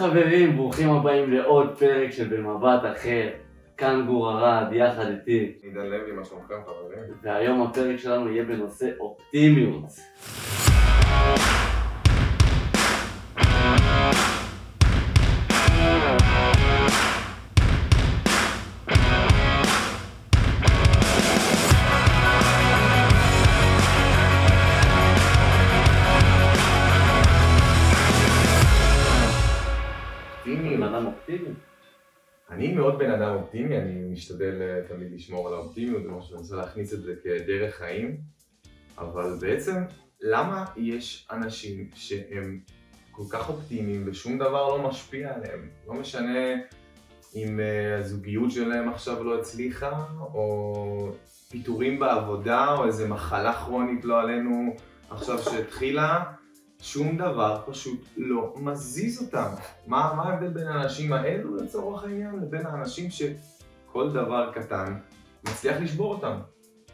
חברים, ברוכים הבאים לעוד פרק של במבט אחר. כאן גור ארד, יחד איתי. עידן לוי, מה שלומכם חברים? והיום הפרק שלנו יהיה בנושא אופטימיות. אני מאוד בן אדם אופטימי, אני משתדל אה, תמיד לשמור על האופטימיות, זה משהו שאני מנסה להכניס את זה כדרך חיים, אבל בעצם למה יש אנשים שהם כל כך אופטימיים ושום דבר לא משפיע עליהם? לא משנה אם אה, הזוגיות שלהם עכשיו לא הצליחה, או פיטורים בעבודה, או איזה מחלה כרונית לא עלינו עכשיו שהתחילה, שום דבר פשוט לא מזיז אותם. מה, מה ההבדל בין האנשים האלו לצורך העניין לבין האנשים שכל דבר קטן מצליח לשבור אותם?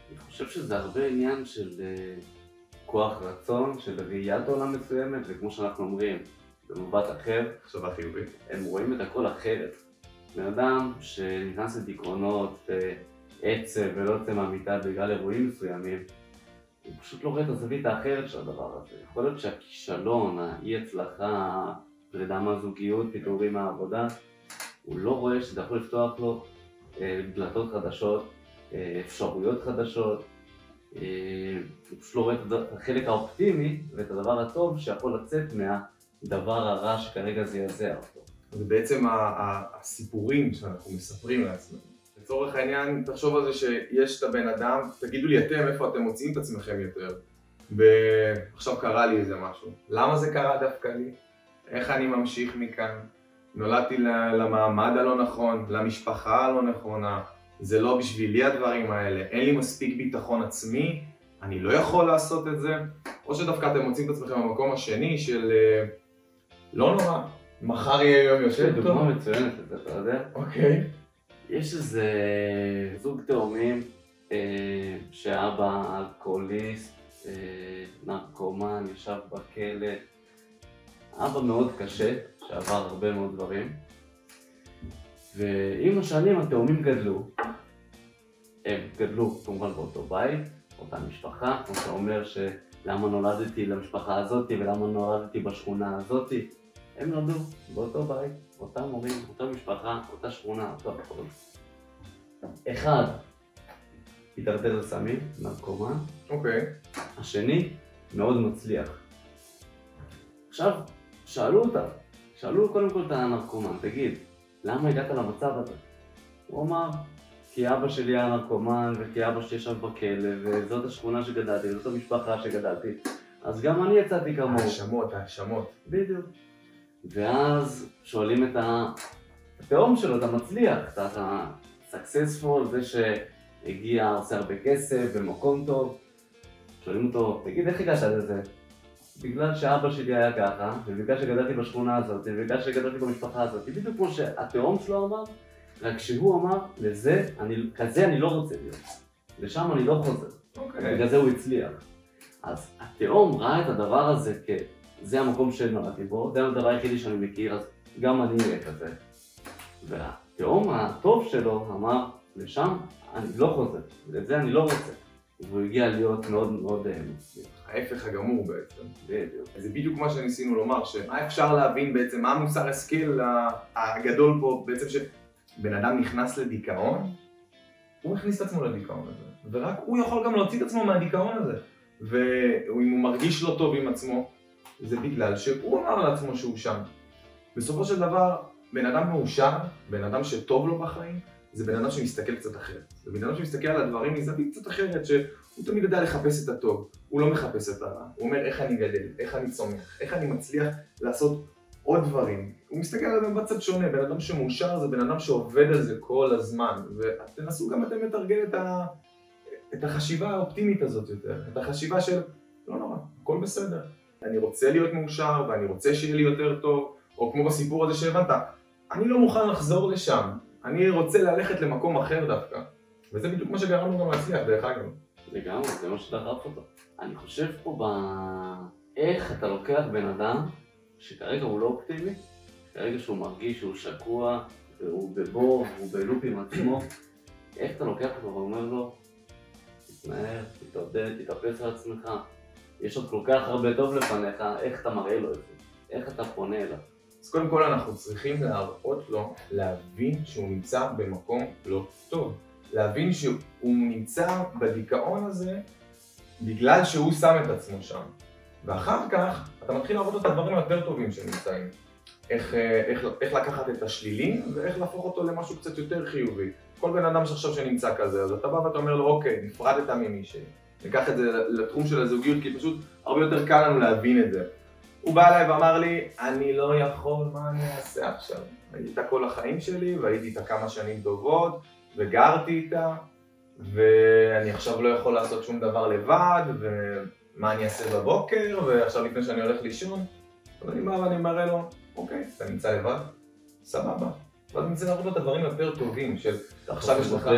אני חושב שזה הרבה עניין של אה, כוח רצון, של ראיית עולם מסוימת, וכמו שאנחנו אומרים, במבט אחר, מחשבה חיובית. הם רואים את הכל אחרת. בן אדם שנכנס לדיכאונות, עצב ולא יוצא מהמיטה בגלל אירועים מסוימים, הוא פשוט לא רואה את הזווית האחרת של הדבר הזה. יכול להיות שהכישלון, האי הצלחה, פרידה מהזוגיות, פיטורים מהעבודה, הוא לא רואה שזה יכול לפתוח לו אה, דלתות חדשות, אה, אפשרויות חדשות. אה, הוא פשוט לא רואה את החלק האופטימי ואת הדבר הטוב שיכול לצאת מהדבר הרע שכרגע זעזע אותו. זה בעצם הסיפורים שאנחנו מספרים לעצמנו. לצורך העניין, תחשוב על זה שיש את הבן אדם, תגידו לי אתם איפה אתם מוצאים את עצמכם יותר. ועכשיו קרה לי איזה משהו. למה זה קרה דווקא לי? איך אני ממשיך מכאן? נולדתי למעמד הלא נכון, למשפחה הלא נכונה, זה לא בשבילי הדברים האלה, אין לי מספיק ביטחון עצמי, אני לא יכול לעשות את זה, או שדווקא אתם מוצאים את עצמכם במקום השני של אה, לא נורא, מחר יהיה יום יותר טוב. דוגמה מצוינת אתה יודע? אוקיי. יש איזה זוג תאומים אה, שאבא אלכוהוליסט, אה, נרקומן, ישב בכלא. אבא מאוד קשה, שעבר הרבה מאוד דברים. ועם השנים התאומים גדלו. הם גדלו כמובן באותו בית, באותה משפחה, כמו שאתה אומר שלמה נולדתי למשפחה הזאתי ולמה נולדתי בשכונה הזאתי. הם נולדו באותו בית, אותם הורים, אותה משפחה, אותה שכונה, אותו הכל. אחד הידרדר לסמים, נרקומן, אוקיי. השני מאוד מצליח. עכשיו, שאלו אותה, שאלו קודם כל את הנרקומן, תגיד, למה הגעת למצב הזה? הוא אמר, כי אבא שלי היה נרקומן, וכי אבא שלי ישב בכלא, וזאת השכונה שגדלתי, וזאת המשפחה שגדלתי, אז גם אני יצאתי כמוהו. האשמות, האשמות. בדיוק. ואז שואלים את ה- התאום שלו, את המצליח, את ה-successful, זה שהגיע, עושה הרבה כסף, במקום טוב. שואלים אותו, תגיד, איך הגעת לזה? בגלל שאבא שלי היה ככה, ובגלל שגדלתי בשכונה הזאת, ובגלל שגדלתי במשפחה הזאת, בדיוק כמו שהתאום שלו אמר, רק שהוא אמר, לזה, אני, כזה אני לא רוצה להיות. לשם אני לא חוזר. אוקיי. בגלל זה הוא הצליח. אז התאום ראה את הדבר הזה כ... זה המקום שנולדתי בו, זה הדבר היחידי שאני מכיר, אז גם אני אהיה כזה. והתאום הטוב שלו אמר, לשם אני לא חוזר, לזה אני לא רוצה. והוא הגיע להיות מאוד מאוד אה, מצליח. ההפך הגמור בעצם. בדיוק. זה בדיוק מה שניסינו לומר, שמה אפשר להבין בעצם, מה המוסר השכל ה- הגדול פה, בעצם שבן אדם נכנס לדיכאון, הוא הכניס את עצמו לדיכאון הזה, ורק הוא יכול גם להוציא את עצמו מהדיכאון הזה. ואם הוא מרגיש לא טוב עם עצמו, זה בגלל שהוא אמר לעצמו שהוא שם. בסופו של דבר, בן אדם מאושר, בן אדם שטוב לו בחיים, זה בן אדם שמסתכל קצת אחרת. זה בן אדם שמסתכל על הדברים מזווית קצת אחרת, שהוא תמיד יודע לחפש את הטוב, הוא לא מחפש את הרע. הוא אומר איך אני גדל, איך אני צומח, איך אני מצליח לעשות עוד דברים. הוא מסתכל על זה בצד שונה, בן אדם שמאושר זה בן אדם שעובד על זה כל הזמן. ותנסו גם אתם לתרגל את, ה... את החשיבה האופטימית הזאת יותר, את החשיבה של לא נורא, הכל בסדר. אני רוצה להיות מאושר ואני רוצה שיהיה לי יותר טוב, או כמו בסיפור הזה שהבנת, אני לא מוכן לחזור לשם, אני רוצה ללכת למקום אחר דווקא. וזה בדיוק מה שגרם לו גם להצליח, דרך אגב. לגמרי, זה מה שדחף אותו. אני חושב פה ב... איך אתה לוקח בן אדם שכרגע הוא לא אופטימי, ברגע שהוא מרגיש שהוא שקוע, והוא בבור, הוא בלופ עם עצמו, איך אתה לוקח אותו ואומר לו, תתנער, תתעודד, תתאפס על עצמך, יש עוד כל כך הרבה טוב לפניך, איך אתה מראה לו את זה? איך אתה פונה אליו? אז קודם כל אנחנו צריכים להראות לו, להבין שהוא נמצא במקום לא טוב. להבין שהוא נמצא בדיכאון הזה בגלל שהוא שם את עצמו שם. ואחר כך אתה מתחיל להראות את הדברים היותר טובים שנמצאים. איך, אה, איך, איך לקחת את השלילי ואיך להפוך אותו למשהו קצת יותר חיובי. כל בן אדם שעכשיו שנמצא כזה, אז אתה בא ואתה אומר לו, אוקיי, נפרדת ממישהי. ניקח את זה לתחום של הזוגיות, כי פשוט הרבה יותר קל לנו להבין את זה. הוא בא אליי ואמר לי, אני לא יכול, מה אני אעשה עכשיו? הייתי איתה כל החיים שלי, והייתי איתה כמה שנים טובות, וגרתי איתה, ואני עכשיו לא יכול לעשות שום דבר לבד, ומה אני אעשה בבוקר, ועכשיו לפני שאני הולך לישון, אז אני בא ואני מראה לו, אוקיי, אתה נמצא לבד? סבבה. ואז רוצה להראות לו את הדברים היותר טובים, של עכשיו יש לך...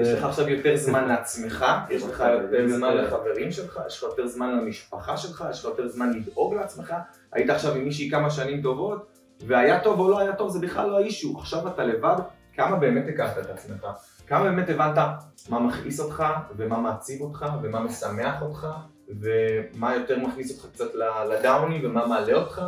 יש לך עכשיו יותר זמן לעצמך, יש לך יותר זמן לחברים שלך, יש לך יותר זמן למשפחה שלך, יש לך יותר זמן לדאוג לעצמך. היית עכשיו עם מישהי כמה שנים טובות, והיה טוב או לא היה טוב, זה בכלל לא האישו. עכשיו אתה לבד, כמה באמת הכרת את עצמך? כמה באמת הבנת מה מכעיס אותך, ומה מעציב אותך, ומה משמח אותך, ומה יותר מכניס אותך קצת לדאוני, ומה מעלה אותך?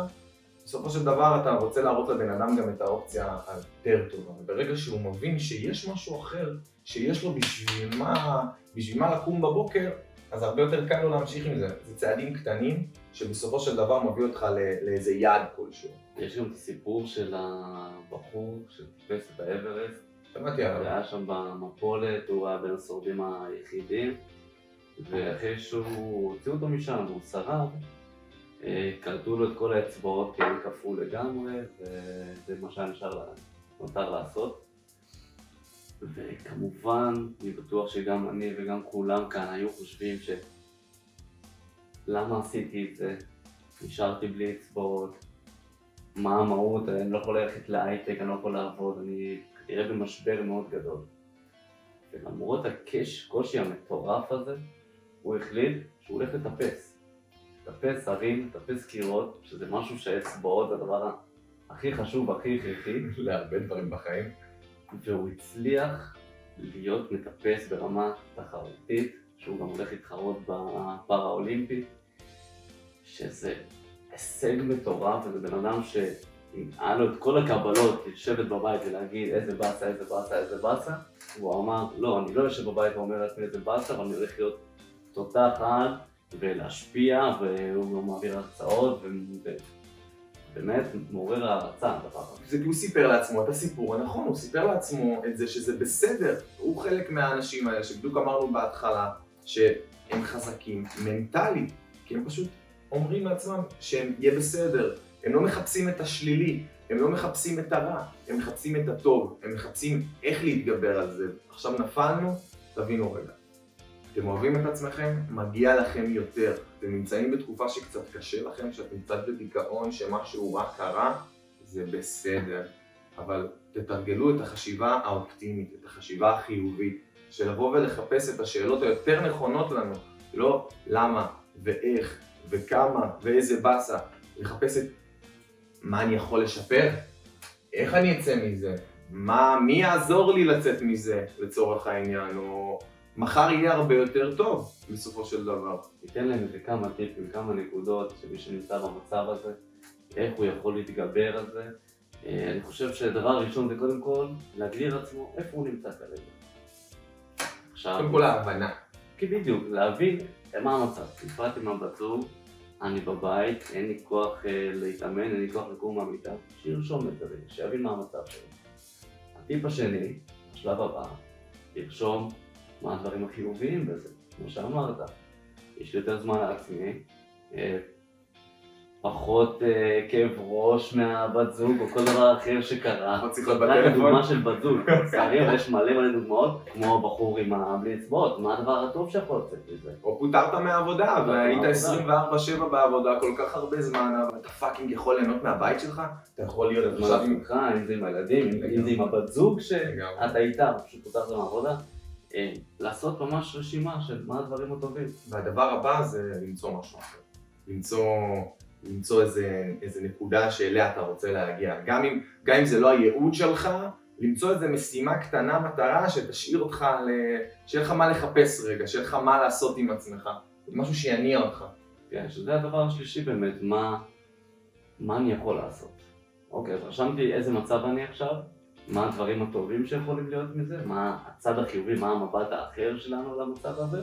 בסופו של דבר אתה רוצה להראות לבן אדם גם את האופציה היותר טובה, וברגע שהוא מבין שיש משהו אחר, שיש לו בשביל מה, בשביל מה לקום בבוקר, אז הרבה יותר קל לו להמשיך עם זה. זה צעדים קטנים שבסופו של דבר מביא אותך לאיזה יעד כלשהו. יש גם את הסיפור של הבחור שטיפס את האברסט. שמעתי עליו. היה שם במפולת, הוא היה בין השורדים היחידים, ואחרי שהוא הוציא אותו משם, הוא שרד. כרתו לו את כל האצבעות כי הם קפאו לגמרי, וזה מה שהיה נותר לעשות. וכמובן, אני בטוח שגם אני וגם כולם כאן היו חושבים ש... למה עשיתי את זה? נשארתי בלי אצבעות, מה המהות? אני לא יכול ללכת להייטק, אני לא יכול לעבוד, אני כנראה במשבר מאוד גדול. ולמרות הקושי המטורף הזה, הוא החליט שהוא הולך לטפס. טפס הרים, טפס קירות, שזה משהו שאצבעות זה הדבר הכי חשוב, הכי הכרחי. להרבה דברים בחיים. והוא הצליח להיות מטפס ברמה תחרותית, שהוא גם הולך להתחרות בפארה האולימפי, שזה הישג מטורף, וזה בן אדם שאם היה לו את כל הקבלות לשבת בבית ולהגיד איזה באסה, איזה באסה, איזה באסה, הוא אמר, לא, אני לא יושב בבית ואומר לעצמי איזה באסה, אבל אני הולך להיות תותח על ולהשפיע, והוא מעביר הרצאות, ובאמת מעורר הערצה הדבר הזה. הוא סיפר לעצמו את הסיפור הנכון, הוא סיפר לעצמו את זה שזה בסדר. הוא חלק מהאנשים האלה שבדיוק אמרנו בהתחלה שהם חזקים מנטלית, כי הם פשוט אומרים לעצמם שהם יהיה בסדר. הם לא מחפשים את השלילי, הם לא מחפשים את הרע, הם מחפשים את הטוב, הם מחפשים איך להתגבר על זה. עכשיו נפלנו, תבינו רגע. אתם אוהבים את עצמכם, מגיע לכם יותר. אתם נמצאים בתקופה שקצת קשה לכם, שאתם קצת בדיכאון, שמשהו רע קרה, זה בסדר. אבל תתרגלו את החשיבה האופטימית, את החשיבה החיובית, של לבוא ולחפש את השאלות היותר נכונות לנו, לא למה ואיך וכמה ואיזה באסה, לחפש את מה אני יכול לשפר, איך אני אצא מזה, מה, מי יעזור לי לצאת מזה לצורך העניין, או מחר יהיה הרבה יותר טוב בסופו של דבר. ניתן להם איזה כמה טיפים, כמה נקודות, שמי שנמצא במצב הזה, איך הוא יכול להתגבר על זה. אה, אני חושב שדבר ראשון זה קודם כל להגדיר עצמו איפה הוא נמצא כרגע. עכשיו... קודם כל ההבנה. כי בדיוק, להבין מה המצב. נפרדתי מהבת זוג, אני בבית, אין לי כוח אה, להתאמן, אין לי כוח לקום מהמיטה, שירשום את זה, שיבין מה המצב שלו. הטיפ השני, השלב הבא, תרשום מה הדברים החיוביים בזה, כמו שאמרת. יש לי יותר זמן לעצמי, אה, פחות אה, כאב ראש מהבת זוג או כל דבר אחר שקרה. פחות שיחות בטלפון. דוגמה של בת זוג, לצערי יש מלא מלא דוגמאות, כמו הבחור עם הבלי אצבעות, מה הדבר הטוב שיכול לצאת מזה? או פוטרת מהעבודה והיית 24/7 בעבודה כל כך הרבה זמן, אבל אתה פאקינג יכול ליהנות מהבית שלך? אתה יכול להיות עכשיו עם... אם זה עם הילדים, אם זה עם הבת זוג שאתה איתה, פשוט פוטרת מהעבודה. אה, לעשות ממש רשימה של מה הדברים הטובים. והדבר הבא זה למצוא משהו אחר. למצוא, למצוא איזה, איזה נקודה שאליה אתה רוצה להגיע. גם אם, גם אם זה לא הייעוד שלך, למצוא איזה משימה קטנה, מטרה, שתשאיר אותך, ל... שיהיה לך מה לחפש רגע, שיהיה לך מה לעשות עם עצמך. משהו שיניע אותך. כן, שזה הדבר השלישי באמת, מה, מה אני יכול לעשות. אוקיי, אז רשמתי איזה מצב אני עכשיו, מה הדברים הטובים שיכולים להיות מזה, מה הצד החיובי, מה המבט האחר שלנו על המצב הזה.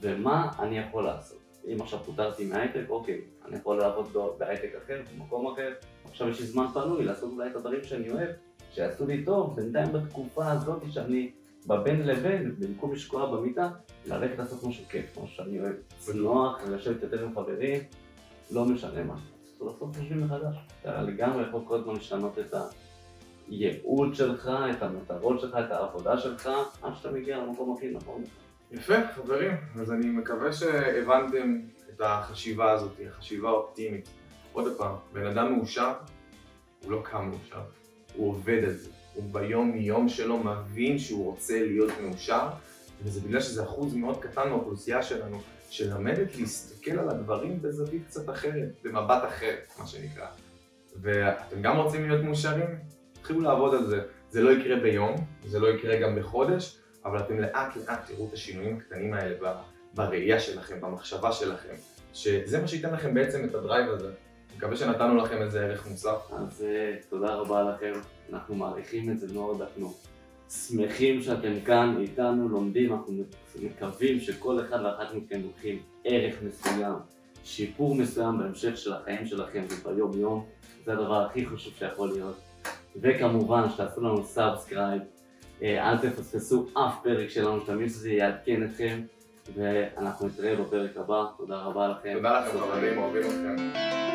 ומה אני יכול לעשות. אם עכשיו פוטרתי מהייטק, אוקיי, אני יכול לעבוד בהייטק אחר, במקום אחר, עכשיו יש לי זמן פנוי לעשות אולי את הדברים שאני אוהב, שיעשו לי טוב, בינתיים בתקופה הזאת שאני בבין לבין, במקום לשקוע במיטה, ללכת לעשות משהו כיף, כמו שאני אוהב, צנוח, לשבת יותר עם חברים, לא משנה מה. לעשות חושבים מחדש. אתה לגמרי יכול כל הזמן לשנות את הייעוד שלך, את המטרות שלך, את העבודה שלך, עד שאתה מגיע למקום הכי נכון. יפה, חברים. אז אני מקווה שהבנתם את החשיבה הזאת, החשיבה האופטימית. עוד פעם, בן אדם מאושר, הוא לא קם מאושר, הוא עובד על זה. הוא ביום יום שלו מבין שהוא רוצה להיות מאושר, וזה בגלל שזה אחוז מאוד קטן מהאוכלוסייה שלנו, שלמדת להסתכל על הדברים בזווית קצת אחרת, במבט אחר, מה שנקרא. ואתם גם רוצים להיות מאושרים? תתחילו לעבוד על זה. זה לא יקרה ביום, זה לא יקרה גם בחודש, אבל אתם לאט לאט תראו את השינויים הקטנים האלה בראייה שלכם, במחשבה שלכם, שזה מה שייתן לכם בעצם את ה drive הזה. מקווה שנתנו לכם איזה ערך מוסף. אז אה, תודה רבה לכם, אנחנו מעריכים את זה מאוד, אנחנו שמחים שאתם כאן איתנו, לומדים, אנחנו מקווים שכל אחד ואחת מכם לוקחים ערך מסוים, שיפור מסוים בהמשך של החיים שלכם וביום יום, זה הדבר הכי חשוב שיכול להיות. וכמובן שתעשו לנו subscribe, אל תפספסו אף פרק שלנו, שתמיד שזה יעדכן אתכם, ואנחנו נתראה בפרק הבא, תודה רבה לכם. תודה לכם חברים, אוהבים אתכם.